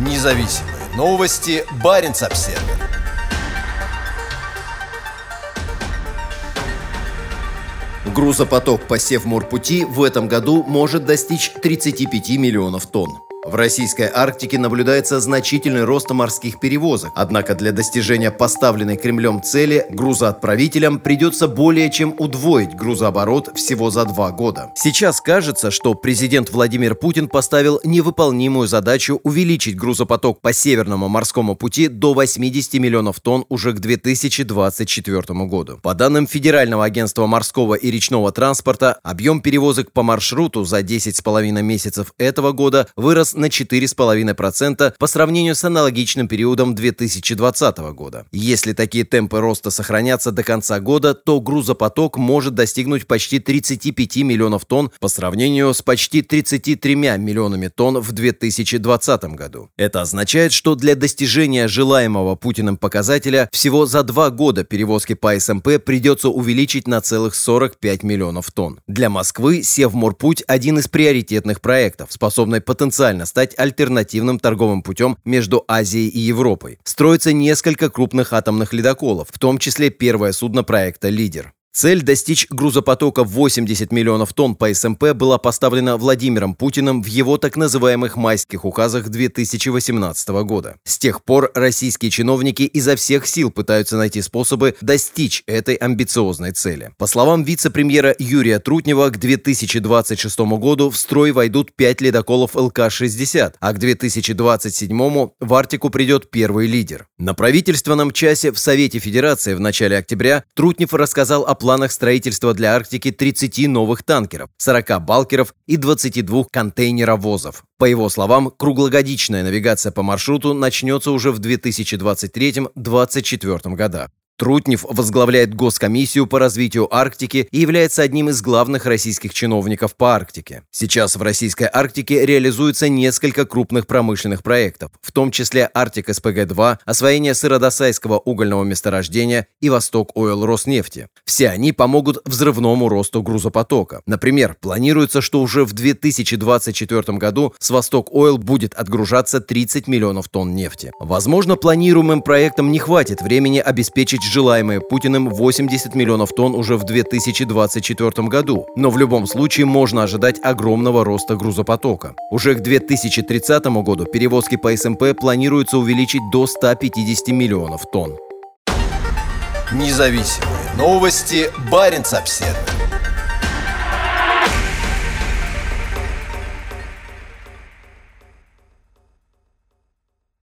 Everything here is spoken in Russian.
Независимые новости. Барин обсерва Грузопоток по Севморпути в этом году может достичь 35 миллионов тонн. В российской Арктике наблюдается значительный рост морских перевозок, однако для достижения поставленной Кремлем цели грузоотправителям придется более чем удвоить грузооборот всего за два года. Сейчас кажется, что президент Владимир Путин поставил невыполнимую задачу увеличить грузопоток по Северному морскому пути до 80 миллионов тонн уже к 2024 году. По данным Федерального агентства морского и речного транспорта, объем перевозок по маршруту за 10,5 месяцев этого года вырос вырос на 4,5% по сравнению с аналогичным периодом 2020 года. Если такие темпы роста сохранятся до конца года, то грузопоток может достигнуть почти 35 миллионов тонн по сравнению с почти 33 миллионами тонн в 2020 году. Это означает, что для достижения желаемого Путиным показателя всего за два года перевозки по СМП придется увеличить на целых 45 миллионов тонн. Для Москвы Севморпуть – один из приоритетных проектов, способный потенциально потенциально стать альтернативным торговым путем между Азией и Европой. Строится несколько крупных атомных ледоколов, в том числе первое судно проекта «Лидер». Цель достичь грузопотока 80 миллионов тонн по СМП была поставлена Владимиром Путиным в его так называемых майских указах 2018 года. С тех пор российские чиновники изо всех сил пытаются найти способы достичь этой амбициозной цели. По словам вице-премьера Юрия Трутнева, к 2026 году в строй войдут 5 ледоколов ЛК-60, а к 2027 в Арктику придет первый лидер. На правительственном часе в Совете Федерации в начале октября Трутнев рассказал о планах строительства для Арктики 30 новых танкеров, 40 балкеров и 22 контейнеровозов. По его словам, круглогодичная навигация по маршруту начнется уже в 2023-2024 годах. Трутнев возглавляет Госкомиссию по развитию Арктики и является одним из главных российских чиновников по Арктике. Сейчас в российской Арктике реализуется несколько крупных промышленных проектов, в том числе Арктик СПГ-2, освоение Сыродосайского угольного месторождения и Восток Ойл Роснефти. Все они помогут взрывному росту грузопотока. Например, планируется, что уже в 2024 году с Восток Ойл будет отгружаться 30 миллионов тонн нефти. Возможно, планируемым проектам не хватит времени обеспечить желаемые Путиным 80 миллионов тонн уже в 2024 году. Но в любом случае можно ожидать огромного роста грузопотока. Уже к 2030 году перевозки по СМП планируется увеличить до 150 миллионов тонн. Независимые новости. Барин обседный.